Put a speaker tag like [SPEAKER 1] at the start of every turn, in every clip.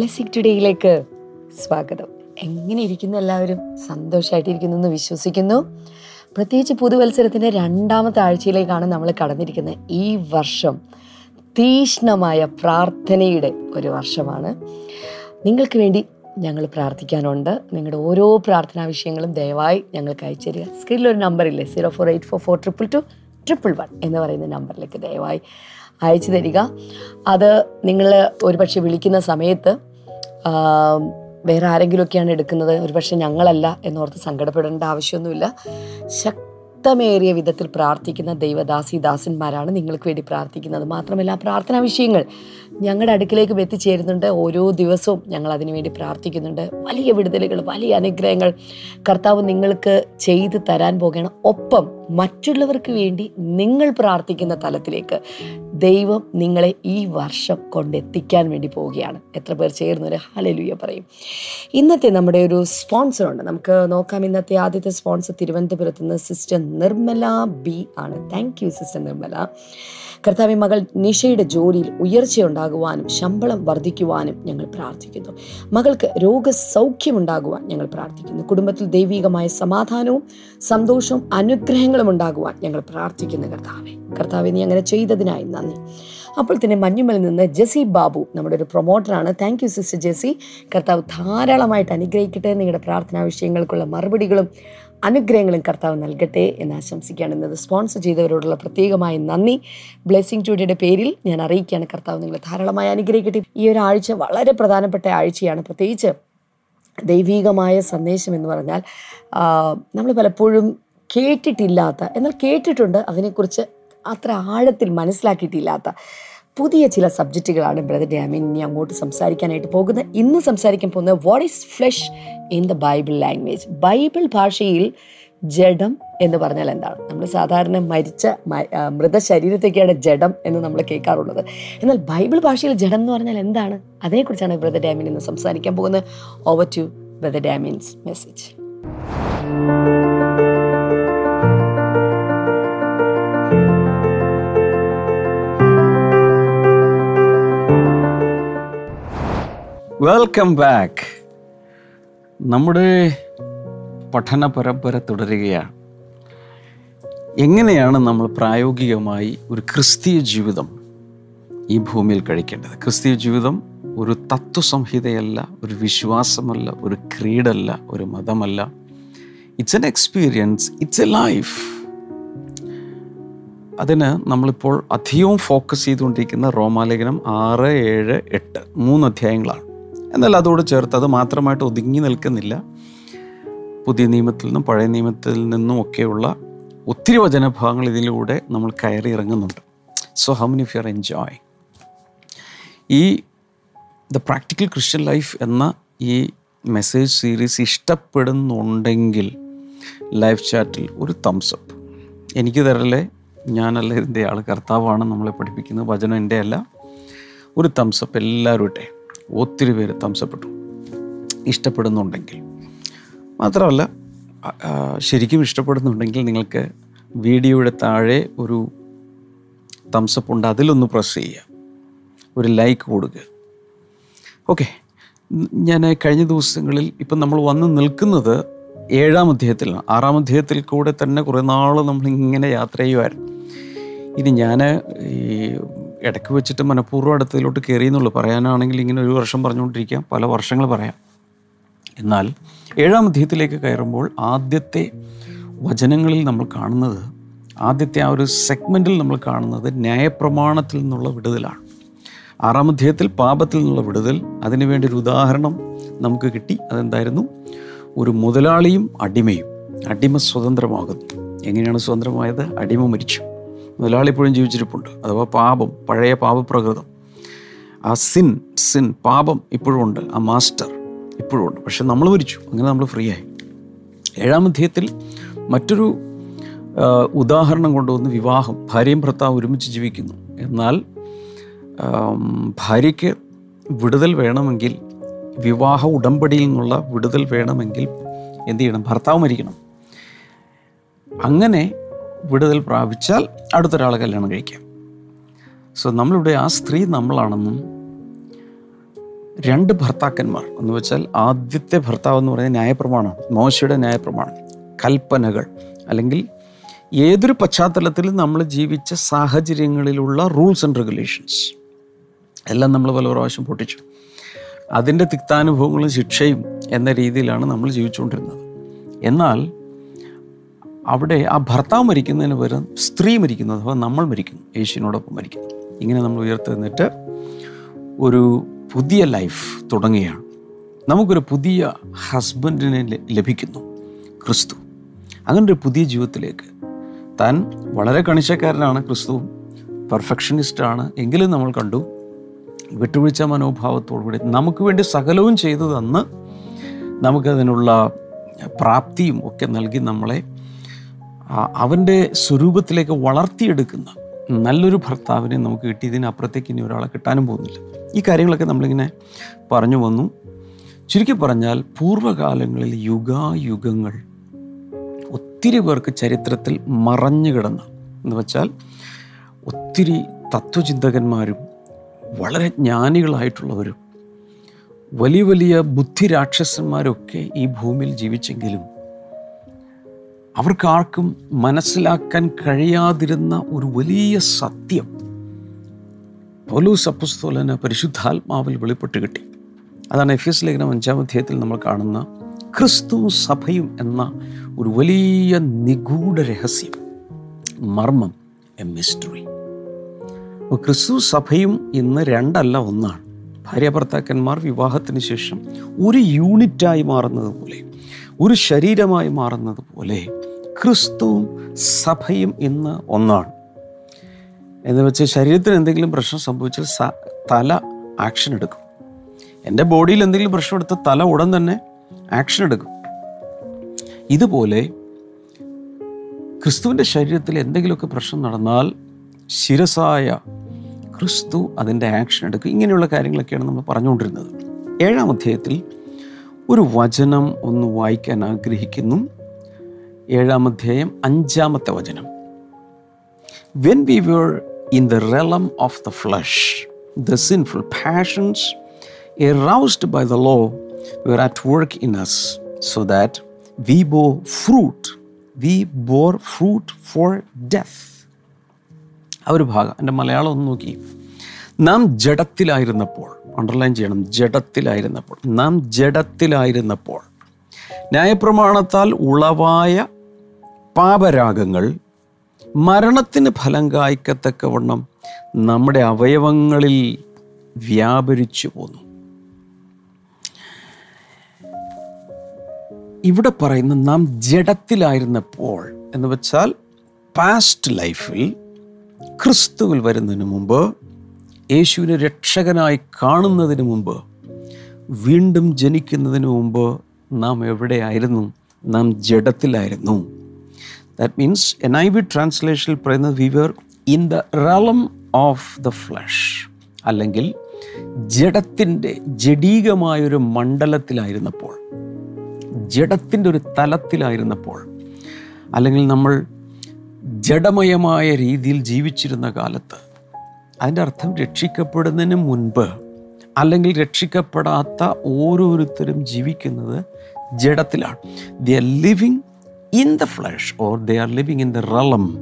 [SPEAKER 1] ബ്ലെസ്സിക് ടുഡേയിലേക്ക് സ്വാഗതം. എങ്ങനെ ഇരിക്കുന്നു എല്ലാവരും? സന്തോഷമായിട്ടിരിക്കുന്നു എന്ന് വിശ്വസിക്കുന്നു. പ്രത്യേകിച്ച് പുതുവത്സരത്തിന്റെ രണ്ടാമത്തെ ആഴ്ചയിലേക്കാണ് നമ്മൾ കടന്നിരിക്കുന്നത്. ഈ വർഷം തീഷ്ണമായ പ്രാർത്ഥനയുടെ ഒരു വർഷമാണ്. നിങ്ങൾക്ക് വേണ്ടി ഞങ്ങൾ പ്രാർത്ഥിക്കാനുണ്ട്. നിങ്ങളുടെ ഓരോ പ്രാർത്ഥനാ വിഷയങ്ങളും ദയവായി ഞങ്ങൾക്ക് അയച്ചു തരിക സ്ക്രീനിൽ ഒരു നമ്പറില്ലേ zero four eight four four triple two triple one എന്ന് പറയുന്ന നമ്പറിലേക്ക് ദയവായി അയച്ചു തരിക അത് നിങ്ങൾ ഒരുപക്ഷെ വിളിക്കുന്ന സമയത്ത് വേറെ ആരെങ്കിലുമൊക്കെയാണ് എടുക്കുന്നത്. ഒരുപക്ഷെ ഞങ്ങളല്ല എന്നോർത്ത് സങ്കടപ്പെടേണ്ട ആവശ്യമൊന്നുമില്ല. ശക്തമേറിയ വിധത്തിൽ പ്രാർത്ഥിക്കുന്ന ദൈവദാസി ദാസന്മാരാണ് നിങ്ങൾക്ക് വേണ്ടി പ്രാർത്ഥിക്കുന്നത്. മാത്രമല്ല പ്രാർത്ഥനാ വിഷയങ്ങൾ ഞങ്ങളുടെ അടുക്കിലേക്ക് എത്തിച്ചേരുന്നുണ്ട്. ഓരോ ദിവസവും ഞങ്ങൾ അതിനുവേണ്ടി പ്രാർത്ഥിക്കുന്നുണ്ട്. വലിയ വിടുതലുകൾ വലിയ അനുഗ്രഹങ്ങൾ കർത്താവ് നിങ്ങൾക്ക് ചെയ്തു തരാൻ പോകുകയാണ് ഒപ്പം മറ്റുള്ളവർക്ക് വേണ്ടി നിങ്ങൾ പ്രാർത്ഥിക്കുന്ന തലത്തിലേക്ക് ദൈവം നിങ്ങളെ ഈ വർഷം കൊണ്ടെത്തിക്കാൻ വേണ്ടി പോവുകയാണ്. എത്ര പേർ ചേർന്ന് ഒരു ഹാലലുയ പറയും. ഇന്നത്തെ നമ്മുടെ ഒരു സ്പോൺസറുണ്ട് നമുക്ക് നോക്കാം ഇന്നത്തെ ആദ്യത്തെ സ്പോൺസർ തിരുവനന്തപുരത്ത് നിന്ന് സിസ്റ്റർ നിർമ്മല ബി ആണ്. Thank you sister Nirmala. കർത്താവി മകൾ നിഷയുടെ ജോലിയിൽ ഉയർച്ചയുണ്ടാകുവാനും ശമ്പളം വർദ്ധിക്കുവാനും ഞങ്ങൾ പ്രാർത്ഥിക്കുന്നു. മകൾക്ക് രോഗസൗഖ്യമുണ്ടാകുവാൻ ഞങ്ങൾ പ്രാർത്ഥിക്കുന്നു. കുടുംബത്തിൽ ദൈവികമായ സമാധാനവും സന്തോഷവും അനുഗ്രഹങ്ങളും ഉണ്ടാകുവാൻ ഞങ്ങൾ പ്രാർത്ഥിക്കുന്നു കർത്താവെ. കർത്താവെ നീ അങ്ങനെ ചെയ്തതിനായി നന്ദി. അപ്പോൾ തന്നെ മഞ്ഞുമലിൽ നിന്ന് ജെസി ബാബു നമ്മുടെ ഒരു പ്രൊമോട്ടറാണ് താങ്ക് യു സിസ്റ്റർ ജെസി കർത്താവ് ധാരാളമായിട്ട് അനുഗ്രഹിക്കട്ടെ നിങ്ങളുടെ പ്രാർത്ഥനാ വിഷയങ്ങൾക്കുള്ള മറുപടികളും അനുഗ്രഹങ്ങളും കർത്താവ് നൽകട്ടെ എന്ന് ആശംസിക്കുകയാണ്. ഇന്നത് സ്പോൺസർ ചെയ്തവരോടുള്ള പ്രത്യേകമായ നന്ദി. ബ്ലെസ്സിങ് ടുഡേയുടെ പേരിൽ ഞാൻ അറിയിക്കുകയാണ്. കർത്താവ് നിങ്ങളെ ധാരാളമായി അനുഗ്രഹിക്കട്ടെ. ഈ ഒരു ആഴ്ച വളരെ പ്രധാനപ്പെട്ട ആഴ്ചയാണ്. പ്രത്യേകിച്ച് ദൈവീകമായ സന്ദേശം എന്ന് പറഞ്ഞാൽ നമ്മൾ പലപ്പോഴും കേട്ടിട്ടില്ലാത്ത എന്നാൽ കേട്ടിട്ടുണ്ട് അതിനെക്കുറിച്ച് അത്ര ആഴത്തിൽ മനസ്സിലാക്കിയിട്ടില്ലാത്ത പുതിയ ചില സബ്ജക്റ്റുകളാണ് ബ്രദർ ഡാമിൻ ഇനി അങ്ങോട്ട് സംസാരിക്കാനായിട്ട് പോകുന്നത്. ഇന്ന് സംസാരിക്കാൻ പോകുന്നത് what is flesh in the Bible language Bible ഭാഷയിൽ ജഡം എന്ന് പറഞ്ഞാൽ എന്താണ്? നമ്മൾ സാധാരണ മരിച്ച മൃതശരീരത്തേക്കാണ് ജഡം എന്ന് നമ്മൾ കേൾക്കാറുള്ളത്. എന്നാൽ ബൈബിൾ ഭാഷയിൽ ജഡം എന്ന് പറഞ്ഞാൽ എന്താണ്? അതിനെക്കുറിച്ചാണ് ബ്രദർ ഡാമിൻ ഇന്ന് സംസാരിക്കാൻ പോകുന്നത്. Over to brother Damien's message
[SPEAKER 2] welcome back നമ്മുടെ പഠന പരമ്പര തുടരുകയാണ്. എങ്ങനെയാണ് നമ്മൾ പ്രായോഗികമായി ഒരു ക്രിസ്തീയ ജീവിതം ഈ ഭൂമിയിൽ കഴിക്കേണ്ടത്? ക്രിസ്തീയ ജീവിതം ഒരു തത്വസംഹിതയല്ല ഒരു വിശ്വാസമല്ല ഒരു ക്രീഡല്ല ഒരു മതമല്ല. It's an experience it's a life അതിന് നമ്മളിപ്പോൾ അധികവും ഫോക്കസ് ചെയ്തുകൊണ്ടിരിക്കുന്ന റോമാലേഖനം ആറ് ഏഴ് എട്ട് മൂന്ന് അധ്യായങ്ങളാണ്. എന്നാൽ അതോട് ചേർത്ത് അത് മാത്രമായിട്ട് ഒതുങ്ങി നിൽക്കുന്നില്ല. പുതിയ നിയമത്തിൽ നിന്നും പഴയ നിയമത്തിൽ നിന്നും ഒക്കെയുള്ള ഒത്തിരി വചനഭാഗങ്ങൾ ഇതിലൂടെ നമ്മൾ കയറി ഇറങ്ങുന്നുണ്ട്. So how many fear enjoy ഈ ദ പ്രാക്ടിക്കൽ ക്രിസ്ത്യൻ ലൈഫ് എന്ന ഈ മെസ്സേജ് സീരീസ് ഇഷ്ടപ്പെടുന്നുണ്ടെങ്കിൽ ലൈവ് ചാറ്റിൽ ഒരു തംസപ്പ് എനിക്ക് തരല്ലേ ഞാനല്ല ഇതിന്റെ ആൾ കർത്താവാണ് നമ്മളെ പഠിപ്പിക്കുന്നത് വചനം എന്റെ അല്ല ഒരു തംസപ്പ് എല്ലാവരും ഇട്ടെ ഒത്തിരി പേര് തംസപ്പെട്ടു ഇഷ്ടപ്പെടുന്നുണ്ടെങ്കിൽ. മാത്രമല്ല ശരിക്കും ഇഷ്ടപ്പെടുന്നുണ്ടെങ്കിൽ നിങ്ങൾക്ക് വീഡിയോയുടെ താഴെ ഒരു തംസപ്പ് ഉണ്ട്. അതിലൊന്ന് പ്രസ് ചെയ്യുക. ഒരു ലൈക്ക് കൊടുക്കുക. ഓക്കെ ഞാൻ കഴിഞ്ഞ ദിവസങ്ങളിൽ ഇപ്പം നമ്മൾ വന്ന് നിൽക്കുന്നത് ഏഴാം അധ്യായത്തിലാണ്. ആറാം അധ്യായത്തിൽ കൂടെ തന്നെ കുറേ നാൾ നമ്മളിങ്ങനെ യാത്ര ചെയ്യുമായിരുന്നു ഇനി ഞാൻ ഈ ഇടയ്ക്ക് വെച്ചിട്ട് മനഃപൂർവം അടുത്തതിലോട്ട് കയറിയെന്നുള്ളൂ പറയാനാണെങ്കിൽ ഇങ്ങനെ ഒരു വർഷം പറഞ്ഞുകൊണ്ടിരിക്കാം. പല വർഷങ്ങൾ പറയാം. എന്നാൽ ഏഴാം അധ്യയത്തിലേക്ക് കയറുമ്പോൾ ആദ്യത്തെ വചനങ്ങളിൽ നമ്മൾ കാണുന്നത് ആദ്യത്തെ ആ ഒരു സെഗ്മെന്റിൽ നമ്മൾ കാണുന്നത് ന്യായപ്രമാണത്തിൽ നിന്നുള്ള വിടുതലാണ്. ആറാം അധ്യായത്തിൽ പാപത്തിൽ നിന്നുള്ള വിടുതൽ. അതിനുവേണ്ടി ഒരു ഉദാഹരണം നമുക്ക് കിട്ടി. അതെന്തായിരുന്നു? ഒരു മുതലാളിയും അടിമയും. അടിമ സ്വതന്ത്രമാകുന്നു. എങ്ങനെയാണ് സ്വതന്ത്രമായത്? അടിമ മരിച്ചു. മുതലാളി ഇപ്പോഴും ജീവിച്ചിരിപ്പുണ്ട്. അഥവാ പാപം പഴയ പാപപ്രകൃതം. ആ സിൻ സിൻ പാപം ഇപ്പോഴും ഉണ്ട്. ആ മാസ്റ്റർ ഇപ്പോഴും ഉണ്ട്. പക്ഷെ നമ്മൾ മരിച്ചു. അങ്ങനെ നമ്മൾ ഫ്രീ ആയി. ഏഴാം അധ്യായത്തിൽ മറ്റൊരു ഉദാഹരണം കൊണ്ടുവന്ന് വിവാഹം ഭാര്യയും ഭർത്താവ് ഒരുമിച്ച് ജീവിക്കുന്നു. എന്നാൽ ഭാര്യയ്ക്ക് വിടുതൽ വേണമെങ്കിൽ വിവാഹ ഉടമ്പടിയിൽ നിന്നുള്ള വിടുതൽ വേണമെങ്കിൽ എന്ത് ചെയ്യണം? ഭർത്താവ് മരിക്കണം. അങ്ങനെ വിടുതൽ പ്രാപിച്ചാൽ അടുത്തൊരാളെ കല്യാണം കഴിക്കാം. സോ നമ്മളിവിടെ ആ സ്ത്രീ നമ്മളാണെന്നും രണ്ട് ഭർത്താക്കന്മാർ. എന്ന് വെച്ചാൽ ആദ്യത്തെ ഭർത്താവ് എന്ന് പറയുന്നത് ന്യായപ്രമാണമാണ്. മോശയുടെ ന്യായപ്രമാണം. കൽപ്പനകൾ. അല്ലെങ്കിൽ ഏതൊരു പശ്ചാത്തലത്തിലും നമ്മൾ ജീവിച്ച സാഹചര്യങ്ങളിലുള്ള റൂൾസ് ആൻഡ് റെഗുലേഷൻസ് എല്ലാം നമ്മൾ പല പ്രാവശ്യം പൊട്ടിച്ചു. അതിന്റെ തിക്താനുഭവങ്ങളും ശിക്ഷയും എന്ന രീതിയിലാണ് നമ്മൾ ജീവിച്ചുകൊണ്ടിരുന്നത്. എന്നാൽ അവിടെ ആ ഭർത്താവ് മരിക്കുന്നതിന് പകരം സ്ത്രീ മരിക്കുന്നു അഥവാ നമ്മൾ മരിക്കുന്നു യേശുവിനോടൊപ്പം മരിക്കുന്നു. ഇങ്ങനെ നമ്മൾ ഉയർത്തുന്നിട്ട് ഒരു പുതിയ ലൈഫ് തുടങ്ങുകയാണ്. നമുക്കൊരു പുതിയ ഹസ്ബൻഡിനെ ലഭിക്കുന്നു ക്രിസ്തു. അങ്ങനെ ഒരു പുതിയ ജീവിതത്തിലേക്ക്. താൻ വളരെ കണിശക്കാരനാണ് ക്രിസ്തു പെർഫെക്ഷനിസ്റ്റാണ്. എങ്കിലും നമ്മൾ കണ്ടു വിട്ടുവീഴ്ച മനോഭാവത്തോടുകൂടി നമുക്ക് വേണ്ടി സകലവും ചെയ്തു തന്ന് നമുക്കതിനുള്ള പ്രാപ്തിയും ഒക്കെ നൽകി നമ്മളെ അവന്റെ സ്വരൂപത്തിലേക്ക് വളർത്തിയെടുക്കുന്ന നല്ലൊരു ഭർത്താവിനെ നമുക്ക് കിട്ടിയതിനപ്പുറത്തേക്ക് ഇനി ഒരാളെ കിട്ടാനും പോകുന്നില്ല. ഈ കാര്യങ്ങളൊക്കെ നമ്മളിങ്ങനെ പറഞ്ഞു വന്നു. ചുരുക്കി പറഞ്ഞാൽ പൂർവകാലങ്ങളിൽ യുഗായുഗങ്ങൾ ഒത്തിരി പേർക്ക് ചരിത്രത്തിൽ മറഞ്ഞു കിടന്ന എന്ന് വെച്ചാൽ ഒത്തിരി തത്വചിന്തകന്മാരും വളരെ ജ്ഞാനികളായിട്ടുള്ളവരും വലിയ വലിയ ബുദ്ധിരാക്ഷസന്മാരൊക്കെ ഈ ഭൂമിയിൽ ജീവിച്ചെങ്കിലും അവർക്കാർക്കും മനസ്സിലാക്കാൻ കഴിയാതിരുന്ന ഒരു വലിയ സത്യം പൗലൂസ് അപ്പസ്തോലന് പരിശുദ്ധാത്മാവിൽ വെളിപ്പെട്ട് കിട്ടി. അതാണ് എഫ് എസ് ലേഖനം അഞ്ചാം അധ്യായത്തിൽ നമ്മൾ കാണുന്ന ക്രിസ്തു സഭയും എന്ന ഒരു വലിയ നിഗൂഢ രഹസ്യം മർമ്മം എ മിസ്റ്ററി. അപ്പോൾ ക്രിസ്തു സഭയും ഇന്ന് രണ്ടല്ല ഒന്നാണ്. ഭാര്യ ഭർത്താക്കന്മാർ വിവാഹത്തിന് ശേഷം ഒരു യൂണിറ്റായി മാറുന്നത് പോലെ. ഒരു ശരീരമായി മാറുന്നത് പോലെ ക്രിസ്തുവും സഭയും ഇന്ന് ഒന്നാണ്. എന്ന് വെച്ച് ശരീരത്തിന് എന്തെങ്കിലും പ്രശ്നം സംഭവിച്ചാൽ തല ആക്ഷൻ എടുക്കും. എന്റെ ബോഡിയിൽ എന്തെങ്കിലും പ്രശ്നം എടുത്താൽ തല ഉടൻ തന്നെ ആക്ഷൻ എടുക്കും. ഇതുപോലെ ക്രിസ്തുവിന്റെ ശരീരത്തിൽ എന്തെങ്കിലുമൊക്കെ പ്രശ്നം നടന്നാൽ ശിരസായ ക്രിസ്തു അതിന്റെ ആക്ഷൻ എടുക്കും. ഇങ്ങനെയുള്ള കാര്യങ്ങളൊക്കെയാണ് നമ്മൾ പറഞ്ഞുകൊണ്ടിരുന്നത്. ഏഴാം അധ്യായത്തിൽ ഒരു വചനം ഒന്ന് വായിക്കാൻ ആഗ്രഹിക്കുന്നു ഏഴാം അധ്യായം അഞ്ചാമത്തെ വചനം when we were in the realm of the flesh, the sinful passions aroused by the law were at work in us, so that we bore fruit. We bore fruit for death. ആ ഒരു ഭാഗം എന്റെ മലയാളം ഒന്ന് നോക്കി നാം ജഡത്തിലായിരുന്നപ്പോൾ underline ചെയ്യണം. ജഡത്തിലായിരുന്നപ്പോൾ. നാം ജഡത്തിലായിരുന്നപ്പോൾ ന്യായപ്രമാണത്താൽ ഉളവായ പാപരാഗങ്ങൾ മരണത്തിന് ഫലം കായ്ക്കത്തക്കവണ്ണം നമ്മുടെ അവയവങ്ങളിൽ വ്യാപരിച്ചു പോന്നു. ഇവിടെ പറയുന്ന നാം ജഡത്തിലായിരുന്നപ്പോൾ എന്ന് വെച്ചാൽ പാസ്റ്റ് ലൈഫിൽ ക്രിസ്തുവിൽ വരുന്നതിന് മുമ്പ് യേശുവിനെ രക്ഷകനായി കാണുന്നതിന് മുമ്പ് വീണ്ടും ജനിക്കുന്നതിന് മുമ്പ് നാം എവിടെയായിരുന്നു? നാം ജഡത്തിലായിരുന്നു. That means N I V ട്രാൻസ്ലേഷനിൽ പറയുന്നത് we were in the realm of the flesh അല്ലെങ്കിൽ ജഡത്തിന്റെ ജഡീകമായൊരു മണ്ഡലത്തിലായിരുന്നപ്പോൾ ജഡത്തിന്റെ ഒരു തലത്തിലായിരുന്നപ്പോൾ അല്ലെങ്കിൽ നമ്മൾ ജഡമയമായ രീതിയിൽ ജീവിച്ചിരുന്ന കാലത്ത് അതിന്റെ അർത്ഥം രക്ഷിക്കപ്പെടുന്നതിന് മുൻപ് അല്ലെങ്കിൽ രക്ഷിക്കപ്പെടാത്ത ഓരോരുത്തരും ജീവിക്കുന്നത് ജഡത്തിലാണ്. They are living in the flesh or they are living in the realm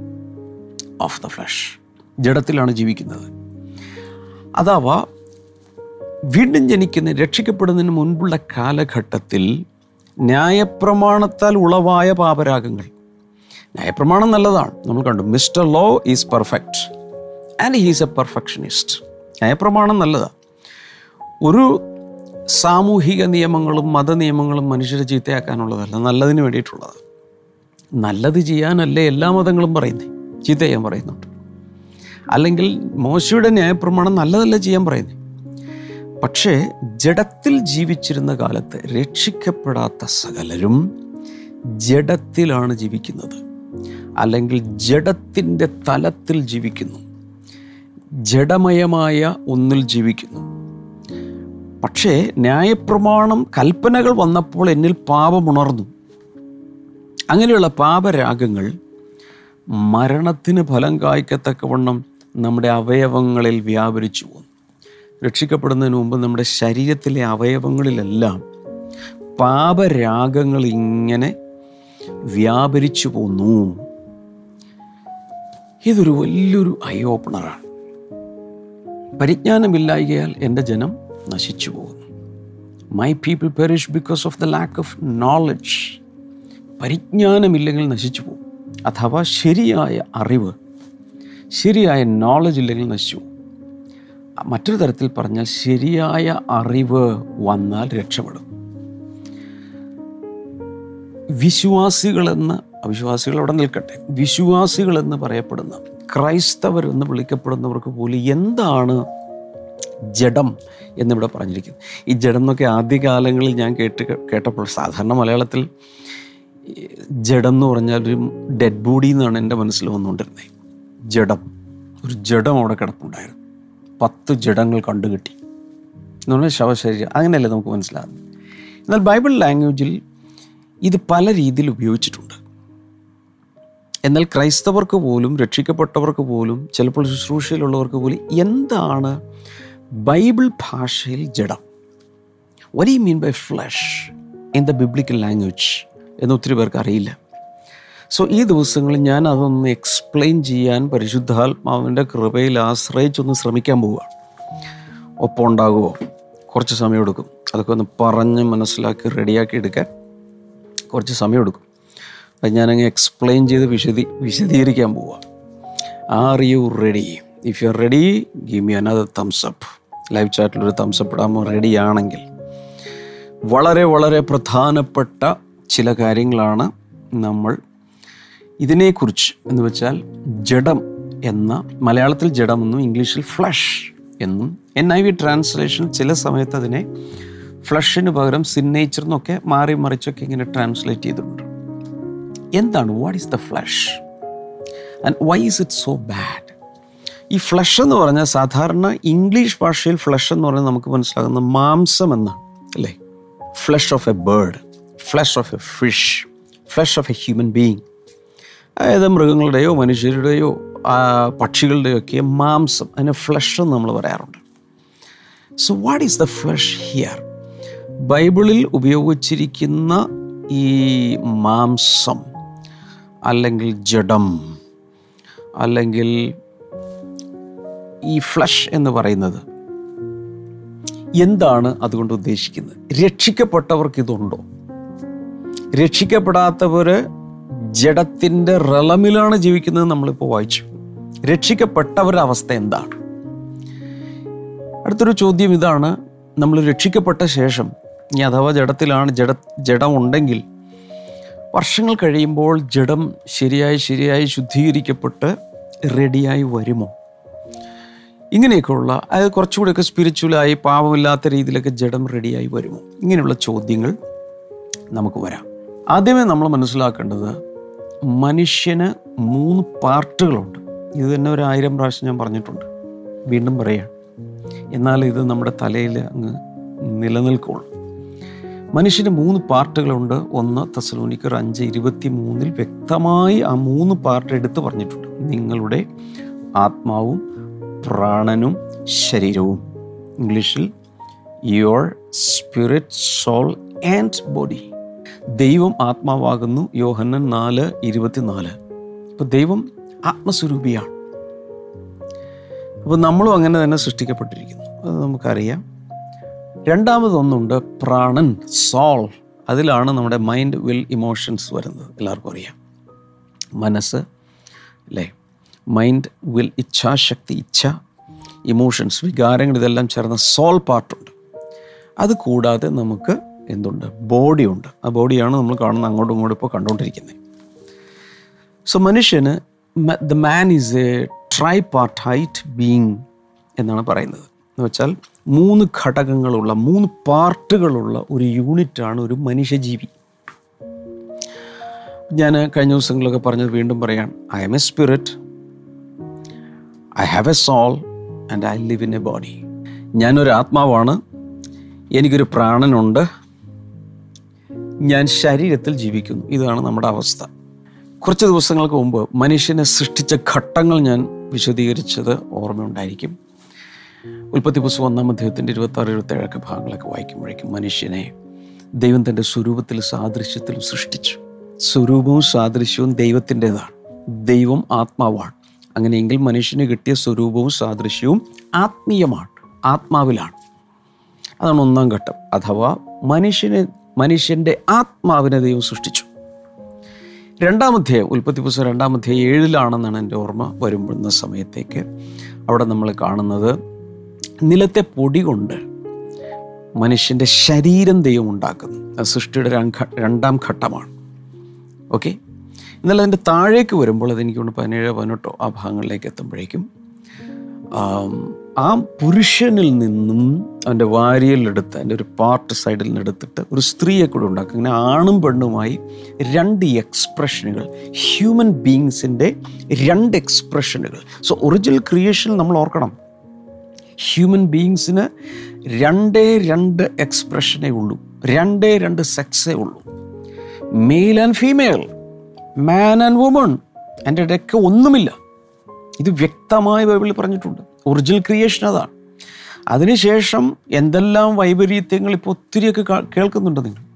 [SPEAKER 2] of the flesh ജഡത്തിലാണ് ജീവിക്കുന്നത്. അഥവാ വീണ്ടും ജനിക്കുന്ന രക്ഷിക്കപ്പെടുന്നതിന് മുൻപുള്ള കാലഘട്ടത്തിൽ ന്യായപ്രമാണത്താൽ ഉളവായ പാപരാഗങ്ങൾ. ന്യായപ്രമാണം നല്ലതാണ്. നമ്മൾ കണ്ടു mister law is perfect and he's a perfectionist ന്യായപ്രമാണം നല്ലതാണ് ഒരു സാമൂഹിക നിയമങ്ങളും മത നിയമങ്ങളും മനുഷ്യരെ ചീത്തയാക്കാനുള്ളതല്ല നല്ലതിന് വേണ്ടിയിട്ടുള്ളതാണ് നല്ലത് ചെയ്യാനല്ലേ എല്ലാ മതങ്ങളും പറയുന്നത് ചീത്ത ചെയ്യാൻ പറയുന്നുണ്ട്. അല്ലെങ്കിൽ മോശയുടെ ന്യായപ്രമാണം നല്ലതല്ല ചെയ്യാൻ പറയുന്നത് പക്ഷേ ജഡത്തിൽ ജീവിച്ചിരുന്ന കാലത്ത് രക്ഷിക്കപ്പെടാത്ത സകലരും ജഡത്തിലാണ് ജീവിക്കുന്നത്. അല്ലെങ്കിൽ ജഡത്തിന്റെ തലത്തിൽ ജീവിക്കുന്നു. ജഡമയമായ ഒന്നിൽ ജീവിക്കുന്നു. പക്ഷേ ന്യായപ്രമാണം കൽപ്പനകൾ വന്നപ്പോൾ എന്നിൽ പാപമുണർന്നു അങ്ങനെയുള്ള പാപരാഗങ്ങൾ മരണത്തിന് ഫലം കായ്ക്കത്തക്കവണ്ണം നമ്മുടെ അവയവങ്ങളിൽ വ്യാപരിച്ചു പോകുന്നു രക്ഷിക്കപ്പെടുന്നതിന് മുമ്പ് നമ്മുടെ ശരീരത്തിലെ അവയവങ്ങളിലെല്ലാം പാപരാഗങ്ങൾ ഇങ്ങനെ വ്യാപരിച്ചു പോന്നു. ഇതൊരു വലിയൊരു ഐ ഓപ്പണറാണ് പരിജ്ഞാനമില്ലായികയാൽ എന്റെ ജനം നശിച്ചു പോകുന്നു my people perish because of the lack of knowledge പരിജ്ഞാനമില്ലെങ്കിൽ നശിച്ചു പോകും അഥവാ ശരിയായ അറിവ് ശരിയായ നോളജ് ഇല്ലെങ്കിൽ നശിച്ചു പോകും മറ്റൊരു തരത്തിൽ പറഞ്ഞാൽ ശരിയായ അറിവ് വന്നാൽ രക്ഷപ്പെടും. വിശ്വാസികളെന്ന് അവിശ്വാസികൾ അവിടെ നിൽക്കട്ടെ. വിശ്വാസികളെന്ന് പറയപ്പെടുന്ന ക്രൈസ്തവരെന്ന് വിളിക്കപ്പെടുന്നവർക്ക് പോലും എന്താണ് ജഡം എന്നിവിടെ പറഞ്ഞിരിക്കുന്നത്? ഈ ജഡം എന്നൊക്കെ ആദ്യകാലങ്ങളിൽ ഞാൻ കേട്ട് കേട്ടപ്പോൾ സാധാരണ മലയാളത്തിൽ ജഡം എന്ന് പറഞ്ഞാൽ ഒരു ഡെഡ് ബോഡി എന്നാണ് എന്റെ മനസ്സിൽ വന്നുകൊണ്ടിരുന്നത്. ജഡം. ഒരു ജഡം അവിടെ കിടപ്പുണ്ടായിരുന്നു. പത്ത് ജഡങ്ങൾ കണ്ടുകിട്ടി. എന്ന് പറഞ്ഞാൽ ശവശരീരം. അങ്ങനെയല്ലേ നമുക്ക് മനസ്സിലാകുന്നത് എന്നാൽ ബൈബിൾ ലാംഗ്വേജിൽ ഇത് പല രീതിയിൽ ഉപയോഗിച്ചിട്ടുണ്ട്. എന്നാൽ ക്രൈസ്തവർക്ക് പോലും രക്ഷിക്കപ്പെട്ടവർക്ക് പോലും ചിലപ്പോൾ ശുശ്രൂഷയിലുള്ളവർക്ക് പോലും എന്താണ് ബൈബിൾ ഭാഷയിൽ ജഡം? Very mean by flesh in the biblical language എന്ന് ഒത്തിരി പേർക്ക് അറിയില്ല. സോ ഈ ദിവസങ്ങളിൽ ഞാൻ അതൊന്ന് എക്സ്പ്ലെയിൻ ചെയ്യാൻ പരിശുദ്ധാത്മാവിന്റെ കൃപയിൽ ആശ്രയിച്ചൊന്ന് ശ്രമിക്കാൻ പോവുകയാണ് ഒപ്പം ഉണ്ടാകുമോ കുറച്ച് സമയമെടുക്കും. അതൊക്കെ ഒന്ന് പറഞ്ഞ് മനസ്സിലാക്കി റെഡിയാക്കി എടുക്കാൻ കുറച്ച് സമയമെടുക്കും. അത് ഞാനങ്ങ് എക്സ്പ്ലെയിൻ ചെയ്ത് വിശദീ വിശദീകരിക്കാൻ പോവാം. Are you ready if you are ready give me another thumbs up live ചാറ്റിലൊരു thumbs up ഇടാമോ? റെഡി ആണെങ്കിൽ. വളരെ വളരെ പ്രധാനപ്പെട്ട ചില കാര്യങ്ങളാണ് നമ്മൾ ഇതിനെക്കുറിച്ച് എന്ന് വെച്ചാൽ ജഡം എന്ന മലയാളത്തിൽ ജഡം എന്നും ഇംഗ്ലീഷിൽ ഫ്ലഷ് എന്നും എൻ ഐ വി ട്രാൻസ്ലേഷൻ ചില സമയത്ത് അതിനെ ഫ്ലഷിന് പകരം സിന്നേച്ചർ എന്നൊക്കെ മാറി മറിച്ചൊക്കെ ഇങ്ങനെ ട്രാൻസ്ലേറ്റ് ചെയ്തിട്ടുണ്ട്. എന്താണ്? What is the flesh and why is it so bad ഈ ഫ്ലഷ് എന്ന് പറഞ്ഞാൽ സാധാരണ ഇംഗ്ലീഷ് ഭാഷയിൽ ഫ്ലഷ് എന്ന് പറഞ്ഞാൽ നമുക്ക് മനസ്സിലാകുന്ന മാംസം എന്നാണ് അല്ലേ? Flesh of a bird flesh of a fish flesh of a human being അതായത് മൃഗങ്ങളുടെയോ മനുഷ്യരുടെയോ ആ, പക്ഷികളുടെയോ ഒക്കെ മാംസം അതിന് ഫ്ലഷ് എന്ന് നമ്മൾ പറയാറുണ്ട്. So what is the flesh here ബൈബിളിൽ ഉപയോഗിച്ചിരിക്കുന്ന ഈ മാംസം അല്ലെങ്കിൽ ജഡം അല്ലെങ്കിൽ ഈ ഫ്ലഷ് എന്ന് പറയുന്നത്. എന്താണ് അതുകൊണ്ട് ഉദ്ദേശിക്കുന്നത്? രക്ഷിക്കപ്പെട്ടവർക്ക് ഇതുണ്ടോ? രക്ഷിക്കപ്പെടാത്തവർ ജഡത്തിന്റെ റളമിലാണ് ജീവിക്കുന്നത് നമ്മളിപ്പോൾ വായിച്ചു. രക്ഷിക്കപ്പെട്ടവരുടെ അവസ്ഥ എന്താണ്? അടുത്തൊരു ചോദ്യം ഇതാണ്. നമ്മൾ രക്ഷിക്കപ്പെട്ട ശേഷം ഇനി അഥവാ ജഡത്തിലാണ് ജഡ ജഡം ഉണ്ടെങ്കിൽ വർഷങ്ങൾ കഴിയുമ്പോൾ ജഡം ശരിയായി ശരിയായി ശുദ്ധീകരിക്കപ്പെട്ട് റെഡിയായി വരുമോ? ഇങ്ങനെയൊക്കെയുള്ള അതായത് കുറച്ചുകൂടെയൊക്കെ സ്പിരിച്വലായി പാപമില്ലാത്ത രീതിയിലൊക്കെ ജഡം റെഡിയായി വരുമോ? ഇങ്ങനെയുള്ള ചോദ്യങ്ങൾ നമുക്ക് വരാം. ആദ്യമേ നമ്മൾ മനസ്സിലാക്കേണ്ടത് മനുഷ്യന് മൂന്ന് പാർട്ടുകളുണ്ട്. ഇത് തന്നെ ഒരു ആയിരം പ്രാവശ്യം ഞാൻ പറഞ്ഞിട്ടുണ്ട്. വീണ്ടും പറയാം. എന്നാൽ ഇത് നമ്മുടെ തലയിൽ അങ്ങ് നിലനിൽക്കുള്ളൂ. മനുഷ്യന് മൂന്ന് പാർട്ടുകളുണ്ട്. ഒന്ന് തസലോനിക്കർ അഞ്ച് ഇരുപത്തി മൂന്നിൽ വ്യക്തമായി ആ മൂന്ന് പാർട്ട് എടുത്ത് പറഞ്ഞിട്ടുണ്ട്. നിങ്ങളുടെ ആത്മാവും പ്രാണനും ശരീരവും. ഇംഗ്ലീഷിൽ your spirit soul and body ദൈവം ആത്മാവാകുന്നു. യോഹന്നൻ നാല് ഇരുപത്തിനാല്. അപ്പോൾ ദൈവം ആത്മസ്വരൂപിയാണ്. അപ്പോൾ നമ്മളും അങ്ങനെ തന്നെ സൃഷ്ടിക്കപ്പെട്ടിരിക്കുന്നു. അത് നമുക്കറിയാം. രണ്ടാമതൊന്നുണ്ട് പ്രാണൻ സോൾ. അതിലാണ് നമ്മുടെ മൈൻഡ് വിൽ ഇമോഷൻസ് വരുന്നത്. എല്ലാവർക്കും അറിയാം. മനസ്സ് അല്ലേ മൈൻഡ് വിൽ ഇച്ഛാശക്തി ഇച്ഛ ഇമോഷൻസ് വികാരങ്ങൾ ഇതെല്ലാം ചേർന്ന സോൾ പാർട്ടുണ്ട്. അത് കൂടാതെ നമുക്ക് എന്തുണ്ട്? ബോഡി ഉണ്ട്. ആ ബോഡിയാണ് നമ്മൾ കാണുന്ന അങ്ങോട്ടും ഇങ്ങോട്ടും ഇപ്പോൾ കണ്ടുകൊണ്ടിരിക്കുന്നത്. സോ മനുഷ്യന് the man is a tripartite being എന്നാണ് പറയുന്നത്. എന്ന് വെച്ചാൽ മൂന്ന് ഘടകങ്ങളുള്ള മൂന്ന് പാർട്ടുകളുള്ള ഒരു യൂണിറ്റാണ് ഒരു മനുഷ്യജീവി. ഞാൻ കഴിഞ്ഞ ദിവസങ്ങളൊക്കെ പറഞ്ഞത് വീണ്ടും പറയാം I am a spirit I have a soul and I live in a body ഞാനൊരു ആത്മാവാണ് എനിക്കൊരു പ്രാണനുണ്ട് ഞാൻ ശരീരത്തിൽ ജീവിക്കുന്നു. ഇതാണ് നമ്മുടെ അവസ്ഥ. കുറച്ച് ദിവസങ്ങൾക്ക് മുമ്പ് മനുഷ്യനെ സൃഷ്ടിച്ച ഘട്ടങ്ങൾ ഞാൻ വിശദീകരിച്ചത് ഓർമ്മയുണ്ടായിരിക്കും. ഉൽപ്പത്തി പുസ്തകം ഒന്നാം അദ്ദേഹത്തിന്റെ ഇരുപത്തി ആറ് ഇരുപത്തി ഏഴൊക്കെ ഭാഗങ്ങളൊക്കെ വായിക്കുമ്പോഴേക്കും മനുഷ്യനെ ദൈവം തന്റെ സ്വരൂപത്തിൽ സാദൃശ്യത്തിലും സൃഷ്ടിച്ചു. സ്വരൂപവും സാദൃശ്യവും ദൈവത്തിന്റെതാണ്. ദൈവം ആത്മാവാണ്. അങ്ങനെയെങ്കിൽ മനുഷ്യന് കിട്ടിയ സ്വരൂപവും സാദൃശ്യവും ആത്മീയമാണ് ആത്മാവിലാണ്. അതാണ് ഒന്നാം ഘട്ടം. അഥവാ മനുഷ്യന് മനുഷ്യന്റെ ആത്മാവിനെ ദൈവം സൃഷ്ടിച്ചു. രണ്ടാമധ്യായം ഉൽപ്പത്തി പുസ്തകം രണ്ടാമധ്യായം ഏഴിലാണെന്നാണ് എന്റെ ഓർമ്മ വരുമ്പോഴുന്ന സമയത്തേക്ക്. അവിടെ നമ്മൾ കാണുന്നത് നിലത്തെ പൊടി കൊണ്ട് മനുഷ്യന്റെ ശരീരം ദൈവം ഉണ്ടാക്കുന്നു. അത് സൃഷ്ടിയുടെ രണ്ടാം ഘട്ടമാണ്. ഓക്കെ എന്നാൽ അതിന്റെ താഴേക്ക് വരുമ്പോൾ അതെനിക്ക് കൊണ്ട് പതിനേഴോ പതിനെട്ടോ ആ ഭാഗങ്ങളിലേക്ക് എത്തുമ്പോഴേക്കും ആം, പുരുഷനിൽ നിന്നും അവന്റെ വാരിയലെടുത്ത് അതിന്റെ ഒരു പാർട്ട് സൈഡിൽ നിന്ന് എടുത്തിട്ട് ഒരു സ്ത്രീയെ കൂടെ ഉണ്ടാക്കും. അങ്ങനെ ആണും പെണ്ണുമായി രണ്ട് എക്സ്പ്രഷനുകൾ ഹ്യൂമൻ ബീങ്സിന്റെ രണ്ട് എക്സ്പ്രഷനുകൾ സോ ഒറിജിനൽ ക്രിയേഷൻ നമ്മൾ ഓർക്കണം. ഹ്യൂമൻ ബീങ്സിന് രണ്ടേ രണ്ട് എക്സ്പ്രഷനേ ഉള്ളൂ. രണ്ടേ രണ്ട് സെക്സേ ഉള്ളൂ. Male and female man and woman എന്റെ ഇടയ്ക്ക് ഒന്നുമില്ല. ഇത് വ്യക്തമായി ബൈബിളിൽ പറഞ്ഞിട്ടുണ്ട്. ഒറിജിനൽ ക്രിയേഷൻ അതാണ്. അതിനുശേഷം എന്തെല്ലാം വൈപരീത്യങ്ങൾ ഇപ്പോൾ ഒത്തിരിയൊക്കെ കേൾക്കുന്നുണ്ട് നിങ്ങൾ.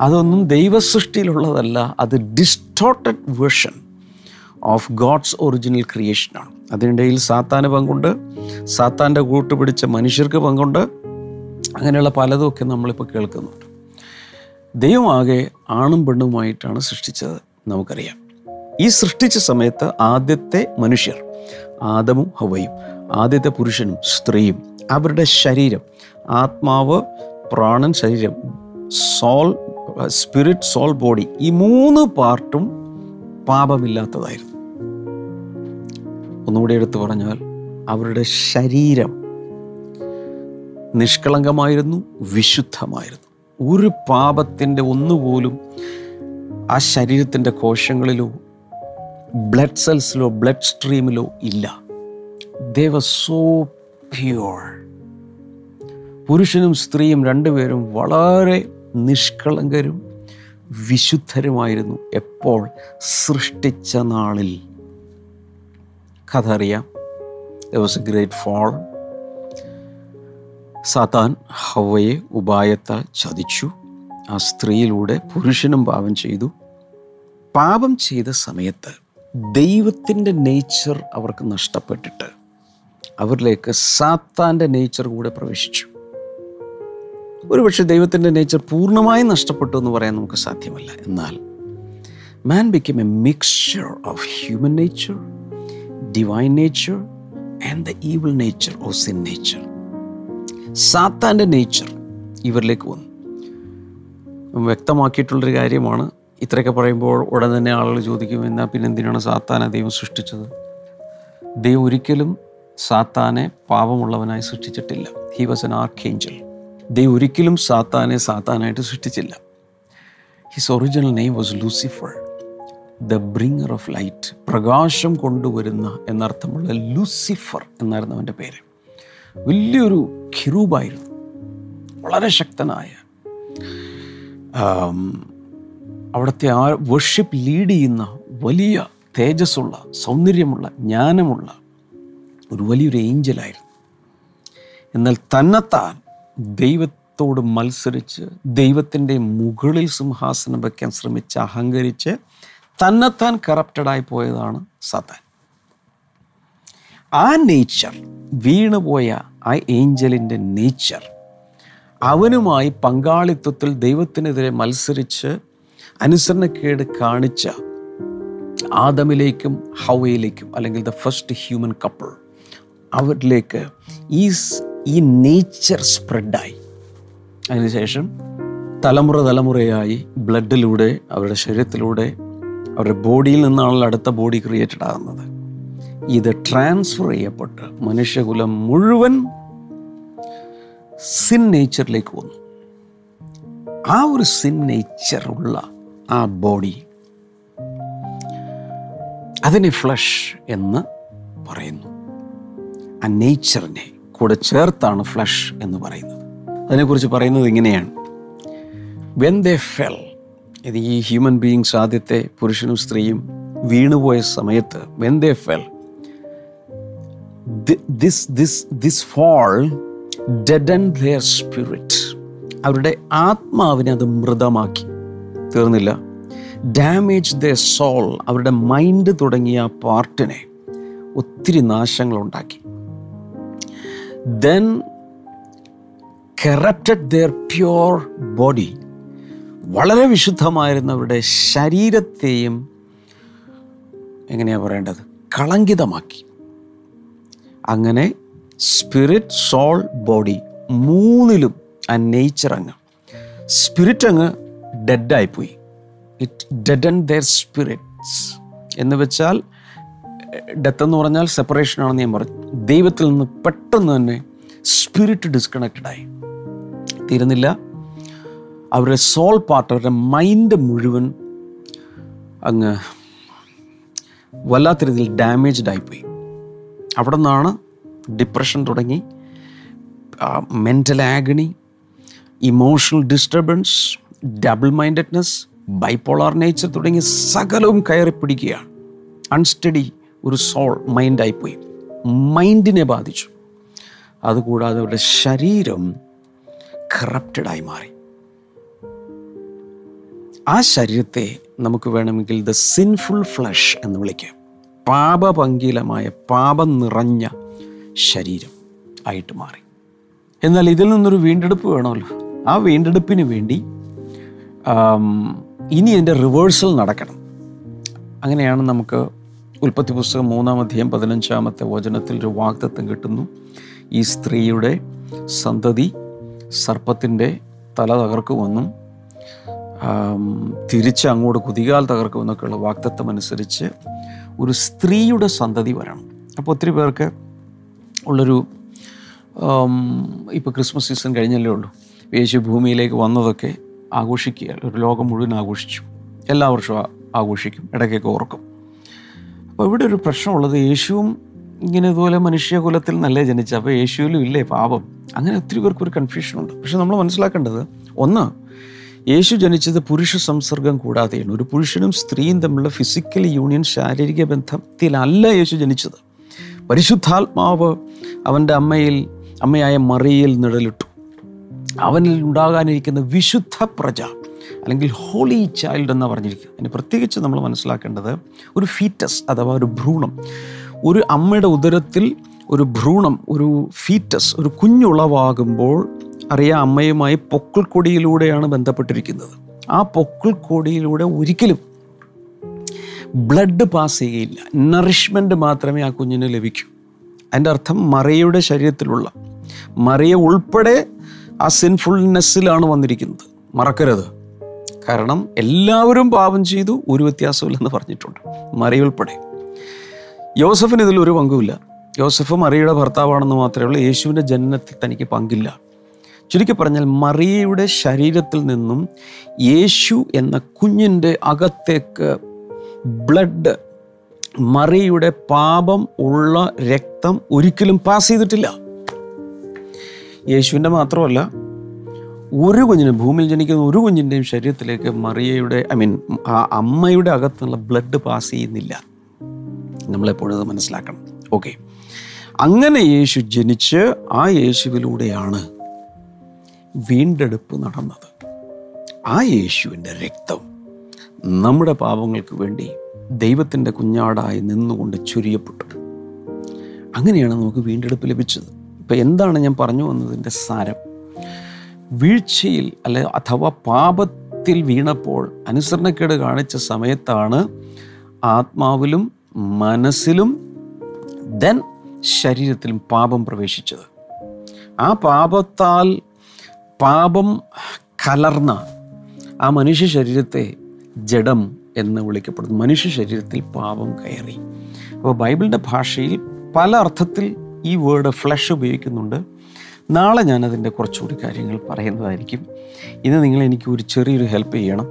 [SPEAKER 2] അതൊന്നും ദൈവസൃഷ്ടിയിലുള്ളതല്ല അത് distorted version of God's original ക്രിയേഷനാണ് അതിനിടയിൽ സാത്താന് പങ്കുണ്ട് സാത്താന്റെ കൂട്ട് പിടിച്ച മനുഷ്യർക്ക് പങ്കുണ്ട്. അങ്ങനെയുള്ള പലതുമൊക്കെ നമ്മളിപ്പോൾ കേൾക്കുന്നുണ്ട്. ദൈവമാകെ ആണും പെണ്ണുമായിട്ടാണ് സൃഷ്ടിച്ചത് നമുക്കറിയാം. ഈ സൃഷ്ടിച്ച സമയത്ത് ആദ്യത്തെ മനുഷ്യർ ആദമും ഹവയും ആദ്യത്തെ പുരുഷനും സ്ത്രീയും അവരുടെ ശരീരം ആത്മാവ് പ്രാണൻ ശരീരം സോൾ സ്പിരിറ്റ് സോൾ ബോഡി ഈ മൂന്ന് പാർട്ടും പാപമില്ലാത്തതായിരുന്നു. ഒന്നുകൂടി എടുത്തു പറഞ്ഞാൽ അവരുടെ ശരീരം നിഷ്കളങ്കമായിരുന്നു വിശുദ്ധമായിരുന്നു. ഒരു പാപത്തിന്റെ ഒന്നുപോലും ആ ശരീരത്തിന്റെ കോശങ്ങളിലോ ബ്ലഡ് സെൽസിലോ ബ്ലഡ് സ്ട്രീമിലോ ഇല്ല. ദേവ സോ പ്യുവർ പുരുഷനും സ്ത്രീയും രണ്ടുപേരും വളരെ നിഷ്കളങ്കരും വിശുദ്ധരുമായിരുന്നു. എപ്പോൾ? സൃഷ്ടിച്ച നാളിൽ. കഥ അറിയാം വാസ് എ ഗ്രേറ്റ് ഫോൾ സാത്താൻ ഹവയെ ഉപായത്താൽ ചതിച്ചു. ആ സ്ത്രീയിലൂടെ പുരുഷനും പാപം ചെയ്തു. പാപം ചെയ്ത സമയത്ത് ദൈവത്തിന്റെ നേച്ചർ അവർക്ക് നഷ്ടപ്പെട്ടിട്ട് അവരിലേക്ക് സാത്താന്റെ നേച്ചർ കൂടെ പ്രവേശിച്ചു. ഒരുപക്ഷെ ദൈവത്തിന്റെ നേച്ചർ പൂർണമായും നഷ്ടപ്പെട്ടു എന്ന് പറയാൻ നമുക്ക് സാധ്യമല്ല. എന്നാൽ man become a mixture of human nature divine nature and the evil nature or sin nature സാത്താന്റെ നേച്ചർ ഇവരിലേക്ക് വന്നു. വ്യക്തമാക്കിയിട്ടുള്ളൊരു കാര്യമാണ്. ഇത്രയൊക്കെ പറയുമ്പോൾ ഉടൻ തന്നെ ആളുകൾ ചോദിക്കും എന്നാൽ പിന്നെ എന്തിനാണ് സാത്താനെ ദൈവം സൃഷ്ടിച്ചത്? ദൈവം ഒരിക്കലും സാത്താനെ പാപമുള്ളവനായി സൃഷ്ടിച്ചിട്ടില്ല. ഹി വാസ് എൻ ആർക്കേഞ്ചൽ ദൈവം ഒരിക്കലും സാത്താനെ സാത്താനായിട്ട് സൃഷ്ടിച്ചില്ല. His original name was Lucifer the bringer of light പ്രകാശം കൊണ്ടുവരുന്ന എന്നർത്ഥമുള്ള ലൂസിഫർ എന്നായിരുന്നു അവന്റെ പേര്. വലിയൊരു ഖിറൂബായിരുന്നു വളരെ ശക്തനായ അവിടുത്തെ ആ വർഷിപ്പ് ലീഡ് ചെയ്യുന്ന വലിയ തേജസ്സുള്ള സൗന്ദര്യമുള്ള ജ്ഞാനമുള്ള ഒരു വലിയൊരു ഏഞ്ചലായിരുന്നു. എന്നാൽ തന്നെത്താൻ ദൈവത്തോട് മത്സരിച്ച് ദൈവത്തിന്റെ മുകളിൽ സിംഹാസനം വയ്ക്കാൻ ശ്രമിച്ച് അഹങ്കരിച്ച് തന്നെത്താൻ കറപ്റ്റഡായി പോയതാണ് സത്താൻ. ആ നേച്ചർ വീണുപോയ ആ ഏഞ്ചലിന്റെ നേച്ചർ അവനുമായി പങ്കാളിത്വത്തിൽ ദൈവത്തിനെതിരെ മത്സരിച്ച് അനുസരണക്കേട് കാണിച്ച ആദമിലേക്കും ഹവയിലേക്കും അല്ലെങ്കിൽ ദ ഫസ്റ്റ് ഹ്യൂമൻ കപ്പിൾ അവരിലേക്ക് ഈ ഈ നേച്ചർ സ്പ്രെഡായി അതിനുശേഷം തലമുറ തലമുറയായി ബ്ലഡിലൂടെ അവരുടെ ശരീരത്തിലൂടെ അവരുടെ ബോഡിയിൽ നിന്നാണല്ലോ അടുത്ത ബോഡി ക്രിയേറ്റഡ് ആകുന്നത്. ഇത് ട്രാൻസ്ഫർ ചെയ്യപ്പെട്ട് മനുഷ്യകുലം മുഴുവൻ സിൻ നേച്ചറിലേക്ക് വന്നു. ആ ഒരു സിൻ നേച്ചറുള്ള ആ ബോഡി അതിനെ ഫ്ലഷ് എന്ന് പറയുന്നു. ആ നേച്ചറിനെ കൂടെ ചേർത്താണ് ഫ്ലഷ് എന്ന് പറയുന്നത്. അതിനെക്കുറിച്ച് പറയുന്നത് ഇങ്ങനെയാണ്. വെൻ ദേ ഫെൽ ഇത് ഈ ഹ്യൂമൻ ബീയിങ്സ് ആദ്യത്തെ പുരുഷനും സ്ത്രീയും വീണുപോയ സമയത്ത് when they fell this this this fall deaden their spirit അവരുടെ ആത്മാവിനെ അത് മൃതമാക്കി. തീർന്നില്ല. ഡാമേജ് ദ സോൾ അവരുടെ മൈൻഡ് തുടങ്ങിയ പാർട്ടിനെ ഒത്തിരി നാശങ്ങളുണ്ടാക്കി. Then corrupted their pure body വളരെ വിശുദ്ധമായിരുന്നവരുടെ ശരീരത്തെയും എങ്ങനെയാണ് പറയേണ്ടത്? കളങ്കിതമാക്കി. അങ്ങനെ സ്പിരിറ്റ് സോൾ ബോഡി മൂന്നിലും ആ നേച്ചർ അങ്ങ് സ്പിരിറ്റ് അങ്ങ് ഡെഡായിപ്പോയി ഇറ്റ് ഡെഡൻ ദെയർ സ്പിരിറ്റ്സ് എന്ന് വെച്ചാൽ ഡെത്ത് എന്ന് പറഞ്ഞാൽ സെപ്പറേഷൻ ആണെന്ന് ഞാൻ പറഞ്ഞു. ദൈവത്തിൽ നിന്ന് പെട്ടെന്ന് തന്നെ സ്പിരിറ്റ് ഡിസ്കണക്റ്റഡ് ആയി. തീരുന്നില്ല. അവരുടെ സോൾ പാർട്ട് അവരുടെ മൈൻഡ് മുഴുവൻ അങ്ങ് വല്ലാത്ത രീതിയിൽ ഡാമേജ്ഡ് ആയിപ്പോയി. അവിടെ നിന്നാണ് ഡിപ്രഷൻ തുടങ്ങി mental agony emotional disturbance double mindedness bipolar nature തുടങ്ങിയ സകലവും കയറി പിടിക്കുകയാണ്. അൺസ്റ്റഡി ഒരു സോൾ മൈൻഡായിപ്പോയി മൈൻഡിനെ ബാധിച്ചു. അതുകൂടാതെ അവരുടെ ശരീരം കറപ്റ്റഡായി മാറി. ആ ശരീരത്തെ നമുക്ക് വേണമെങ്കിൽ ദ സിൻഫുൾ ഫ്ലഷ് എന്ന് വിളിക്കാം. പാപപങ്കിലമായ പാപം നിറഞ്ഞ ശരീരം ആയിട്ട് മാറി. എന്നാൽ ഇതിൽ നിന്നൊരു വീണ്ടെടുപ്പ് വേണമല്ലോ. ആ വീണ്ടെടുപ്പിന് വേണ്ടി ഇനി എന്റെ റിവേഴ്സൽ നടക്കണം. അങ്ങനെയാണ് നമുക്ക് ഉൽപ്പത്തി പുസ്തകം മൂന്നാം അധ്യായം പതിനഞ്ചാമത്തെ വചനത്തിൽ ഒരു വാഗ്ദത്വം കിട്ടുന്നു. ഈ സ്ത്രീയുടെ സന്തതി സർപ്പത്തിന്റെ തല തകർക്കുമെന്നും തിരിച്ച് അങ്ങോട്ട് കുതികാൽ തകർക്കുമെന്നൊക്കെയുള്ള വാക്തത്വം അനുസരിച്ച് ഒരു സ്ത്രീയുടെ സന്തതി വരണം. അപ്പോൾ ഒത്തിരി പേർക്ക് ഉള്ളൊരു ഇപ്പോൾ ക്രിസ്മസ് സീസൺ കഴിഞ്ഞല്ലേ ഉള്ളൂ. യേശു ഭൂമിയിലേക്ക് വന്നതൊക്കെ ആഘോഷിക്കുക ഒരു ലോകം മുഴുവൻ ആഘോഷിച്ചു. എല്ലാ വർഷവും ആഘോഷിക്കും ഇടയ്ക്കൊക്കെ ഓർക്കും. അപ്പോൾ ഇവിടെ ഒരു പ്രശ്നമുള്ളത് യേശുവും ഇങ്ങനെ ഇതുപോലെ മനുഷ്യകുലത്തിൽ നല്ലേ ജനിച്ച അപ്പോൾ യേശുവിലും ഇല്ലേ പാപം. അങ്ങനെ ഒത്തിരി പേർക്ക് ഒരു കൺഫ്യൂഷനുണ്ട് പക്ഷെ നമ്മൾ മനസ്സിലാക്കേണ്ടത് ഒന്ന് യേശു ജനിച്ചത് പുരുഷ സംസർഗം കൂടാതെയാണ്. ഒരു പുരുഷനും സ്ത്രീയും തമ്മിലുള്ള ഫിസിക്കൽ യൂണിയൻ ശാരീരിക ബന്ധത്തിലല്ല യേശു ജനിച്ചത്. പരിശുദ്ധാത്മാവ് അവന്റെ അമ്മയിൽ അമ്മയായ മറിയിൽ നിഴലിട്ടു. അവനിൽ ഉണ്ടാകാനിരിക്കുന്ന വിശുദ്ധ പ്രജ അല്ലെങ്കിൽ ഹോളി ചൈൽഡ് എന്ന് പറഞ്ഞിരിക്കുക അതിന് പ്രത്യേകിച്ച് നമ്മൾ മനസ്സിലാക്കേണ്ടത് ഒരു ഫീറ്റസ് അഥവാ ഒരു ഭ്രൂണം. ഒരു അമ്മയുടെ ഉദരത്തിൽ ഒരു ഭ്രൂണം ഒരു ഫീറ്റസ് ഒരു കുഞ്ഞുളവാകുമ്പോൾ അറിയാം അമ്മയുമായി പൊക്കിൾക്കൊടിയിലൂടെയാണ് ബന്ധപ്പെട്ടിരിക്കുന്നത്. ആ പൊക്കിൾക്കൊടിയിലൂടെ ഒരിക്കലും ബ്ലഡ് പാസ് ചെയ്യുകയില്ല നറിഷ്മെന്റ് മാത്രമേ ആ കുഞ്ഞിന് ലഭിക്കൂ. അതിന്റെ അർത്ഥം മറിയയുടെ ശരീരത്തിലുള്ള മറിയ ഉൾപ്പെടെ ആ സിൻഫുൾനെസ്സിലാണ് വന്നിരിക്കുന്നത്. മറക്കരുത്. കാരണം എല്ലാവരും പാപം ചെയ്തു ഒരു വ്യത്യാസമില്ലെന്ന് പറഞ്ഞിട്ടുണ്ട്. മറിയ ഉൾപ്പെടെ. യോസഫിന് ഇതിൽ ഒരു പങ്കുമില്ല. യോസഫ് മറിയയുടെ ഭർത്താവാണെന്ന് മാത്രമേ ഉള്ളൂ. യേശുവിന്റെ ജനനത്തിൽ തനിക്ക് പങ്കില്ല. ചുരുക്കി പറഞ്ഞാൽ മറിയയുടെ ശരീരത്തിൽ നിന്നും യേശു എന്ന കുഞ്ഞിന്റെ അകത്തേക്ക് ബ്ലഡ് മറിയയുടെ പാപം ഉള്ള രക്തം ഒരിക്കലും പാസ് ചെയ്തിട്ടില്ല. യേശുവിന്റെ മാത്രമല്ല ഒരു കുഞ്ഞിനും ഭൂമിയിൽ ജനിക്കുന്ന ഒരു കുഞ്ഞിന്റെയും ശരീരത്തിലേക്ക് മറിയയുടെ ഐ മീൻ ആ അമ്മയുടെ അകത്തുള്ള ബ്ലഡ് പാസ് ചെയ്യുന്നില്ല. നമ്മളെപ്പോഴും അത് മനസ്സിലാക്കണം. ഓക്കെ. അങ്ങനെ യേശു ജനിച്ച് ആ യേശുവിലൂടെയാണ് വീണ്ടെടുപ്പ് നടന്നത്. ആ യേശുവിന്റെ രക്തം നമ്മുടെ പാപങ്ങൾക്ക് വേണ്ടി ദൈവത്തിന്റെ കുഞ്ഞാടായി നിന്നുകൊണ്ട് ചുരിയപ്പെട്ടു. അങ്ങനെയാണ് നമുക്ക് വീണ്ടെടുപ്പ് ലഭിച്ചത്. ഇപ്പം എന്താണ് ഞാൻ പറഞ്ഞു വന്നതിന്റെ സാരം? വീഴ്ചയിൽ അല്ലെ അഥവാ പാപത്തിൽ വീണപ്പോൾ അനുസരണക്കേട് കാണിച്ച സമയത്താണ് ആത്മാവിലും മനസ്സിലും ദെൻ ശരീരത്തിലും പാപം പ്രവേശിച്ചത്. ആ പാപത്താൽ പാപം കലർന്ന ആ മനുഷ്യ ശരീരത്തെ ജഡം എന്ന് വിളിക്കപ്പെടുന്നു. മനുഷ്യ ശരീരത്തിൽ പാപം കയറി. അപ്പോൾ ബൈബിളിന്റെ ഭാഷയിൽ പല അർത്ഥത്തിൽ ഈ വേർഡ് ഫ്ലഷ് ഉപയോഗിക്കുന്നുണ്ട്. നാളെ ഞാനതിന്റെ കുറച്ചുകൂടി കാര്യങ്ങൾ പറയുന്നതായിരിക്കും. ഇന്ന് നിങ്ങൾ എനിക്ക് ഒരു ചെറിയൊരു ഹെൽപ്പ് ചെയ്യണം.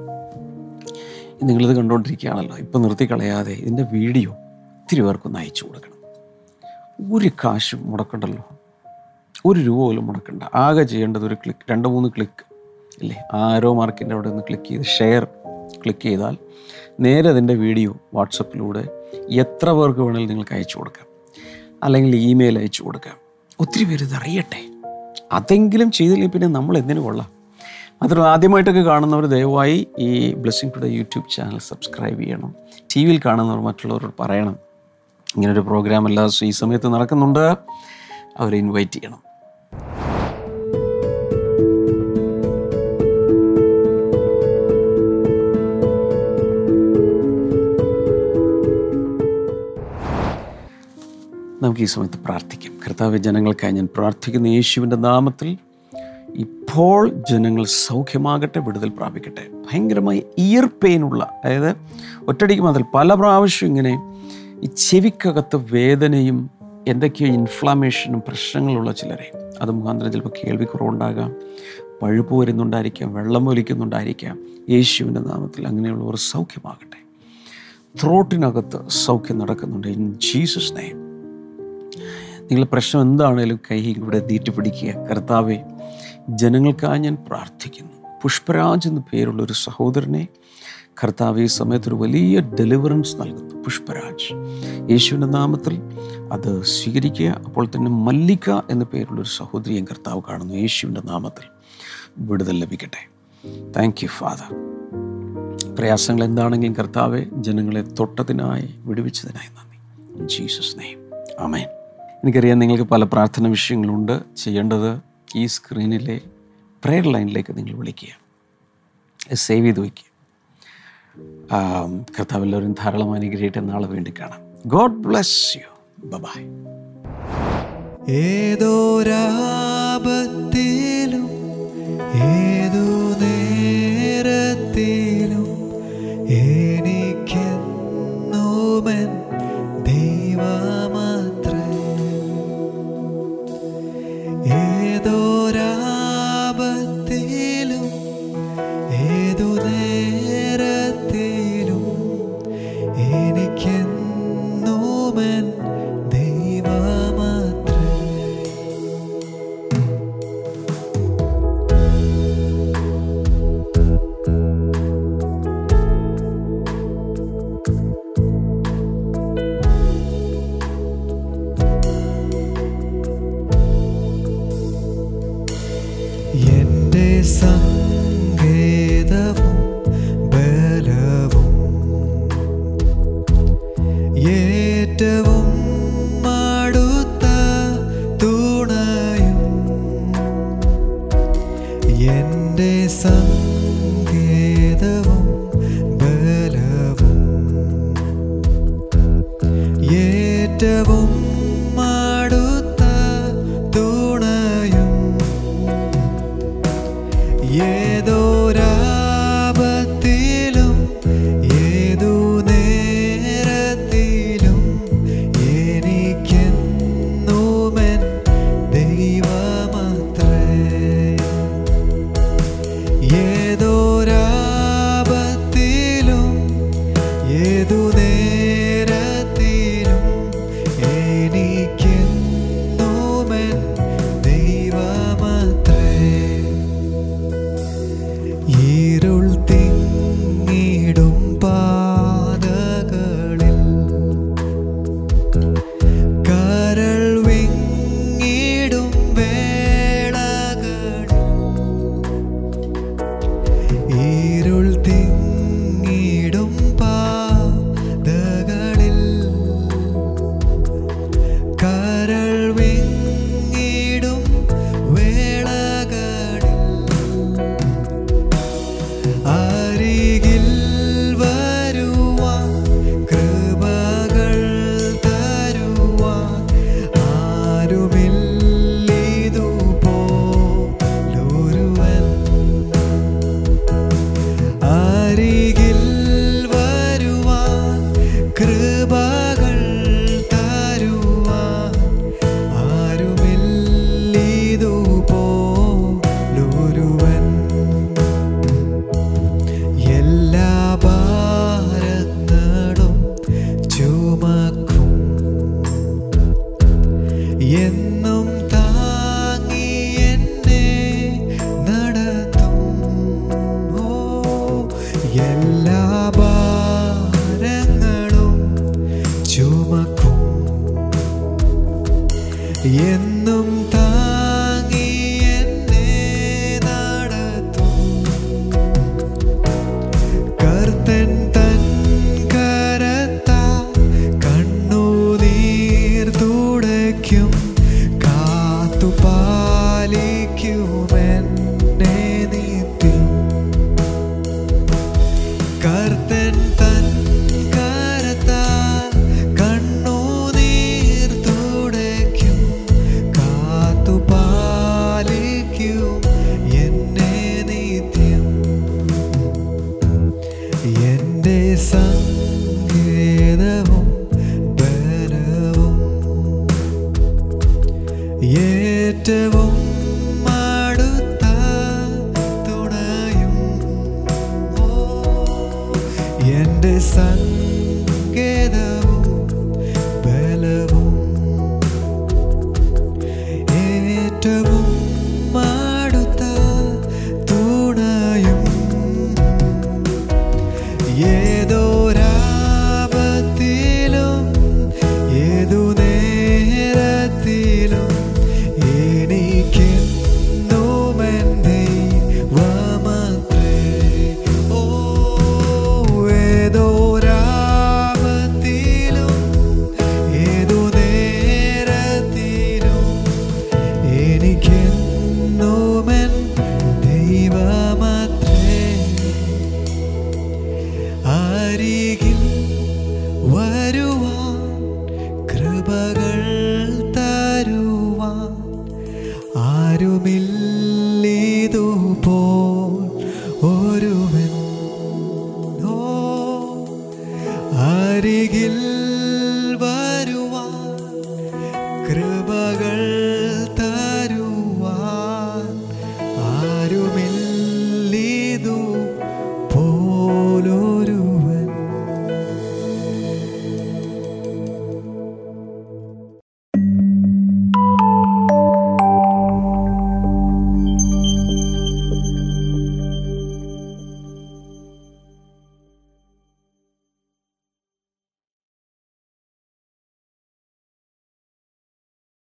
[SPEAKER 2] നിങ്ങളിത് കണ്ടുകൊണ്ടിരിക്കുകയാണല്ലോ ഇപ്പം നിർത്തി കളയാതെ ഇതിന്റെ വീഡിയോ ഒത്തിരി പേർക്കൊന്ന് അയച്ചു കൊടുക്കണം. ഒരു കാശും മുടക്കണ്ടല്ലോ. ഒരു രൂപ പോലും മുടക്കണ്ട. ആകെ ചെയ്യേണ്ടത് ഒരു ക്ലിക്ക് രണ്ട് മൂന്ന് ക്ലിക്ക് ഇല്ലേ? ആരോ മാർക്കിന്റെ അവിടെ നിന്ന് ക്ലിക്ക് ചെയ്ത് ഷെയർ ക്ലിക്ക് ചെയ്താൽ നേരെ അതിന്റെ വീഡിയോ വാട്സപ്പിലൂടെ എത്ര പേർക്ക് വേണമെങ്കിലും നിങ്ങൾക്ക് അയച്ചു കൊടുക്കാം. അല്ലെങ്കിൽ ഇമെയിൽ അയച്ചു കൊടുക്കാം. ഒത്തിരി പേര് ഇതറിയട്ടെ അതെങ്കിലും ചെയ്തില്ലെങ്കിൽ പിന്നെ നമ്മൾ എന്തിനു കൊള്ളാം? മാത്രമല്ല ആദ്യമായിട്ടൊക്കെ കാണുന്നവർ ദയവായി ഈ blessing today YouTube channel subscribe ചെയ്യണം. ടി വിയിൽ കാണുന്നവർ മറ്റുള്ളവരോട് പറയണം. ഇങ്ങനൊരു പ്രോഗ്രാം എല്ലാ ഈ സമയത്ത് നടക്കുന്നുണ്ട്. അവരെ ഇൻവൈറ്റ് ചെയ്യണം. നമുക്ക് ഈ സമയത്ത് പ്രാർത്ഥിക്കാം. കർത്താവ് ജനങ്ങൾക്കായി ഞാൻ പ്രാർത്ഥിക്കുന്ന യേശുവിന്റെ നാമത്തിൽ ഇപ്പോൾ ജനങ്ങൾ സൗഖ്യമാകട്ടെ വിടുതൽ പ്രാപിക്കട്ടെ. ഭയങ്കരമായി ഇയർ പെയിനുള്ള അതായത് ഒറ്റടിക്ക് മുതൽ പല പ്രാവശ്യം ഇങ്ങനെ ഈ ചെവിക്കകത്ത് വേദനയും എന്തൊക്കെയോ ഇൻഫ്ലാമേഷനും പ്രശ്നങ്ങളുള്ള ചിലരെ. അത് മുഖാന്തരം ചിലപ്പോൾ കേൾവിക്കുറവുണ്ടാകാം പഴുപ്പ് വരുന്നുണ്ടായിരിക്കാം വെള്ളം ഒലിക്കുന്നുണ്ടായിരിക്കാം. യേശുവിന്റെ നാമത്തിൽ അങ്ങനെയുള്ളവർ സൗഖ്യമാകട്ടെ. ത്രോട്ടിനകത്ത് സൗഖ്യം നടക്കുന്നുണ്ട്. ഇൻ ജീസസ് നെയ്മ് നിങ്ങളുടെ പ്രശ്നം എന്താണേലും കൈ ഇവിടെ നീട്ടി പിടിക്കുക. കർത്താവെ ജനങ്ങൾക്കായി ഞാൻ പ്രാർത്ഥിക്കുന്നു. പുഷ്പരാജ് എന്ന പേരുള്ള ഒരു സഹോദരനെ കർത്താവ് ഈ സമയത്ത് ഒരു വലിയ ഡെലിവറൻസ് നൽകുന്നു. പുഷ്പരാജ് യേശുവിന്റെ നാമത്തിൽ അത് സ്വീകരിക്കുക. അപ്പോൾ തന്നെ മല്ലിക എന്ന പേരുള്ളൊരു സഹോദരിയും കർത്താവ് കാണുന്നു. യേശുവിന്റെ നാമത്തിൽ വിടുതൽ ലഭിക്കട്ടെ. താങ്ക് യു ഫാദർ പ്രയാസങ്ങൾ എന്താണെങ്കിലും കർത്താവെ ജനങ്ങളെ തൊട്ടതിനായി വിടുവിച്ചതിനായി നന്ദി. ജീസസ് നെയ്മ് ആമേൻ എനിക്കറിയാം നിങ്ങൾക്ക് പല പ്രാർത്ഥന വിഷയങ്ങളുണ്ട്. ചെയ്യേണ്ടത് ഈ സ്ക്രീനിലെ പ്രെയർ ലൈനിലേക്ക് നിങ്ങൾ വിളിക്കുക. സേവ് ചെയ്ത് വയ്ക്കുക. കർത്താവ് ധാരാളം അനുഗ്രഹിയിട്ട് നാളെ വേണ്ടി കാണാം. ഗോഡ് ബ്ലസ് യു ബൈ
[SPEAKER 3] ഏതോരാപത്തിലും ഏതു ഏതു നേരത്തിലും goodbye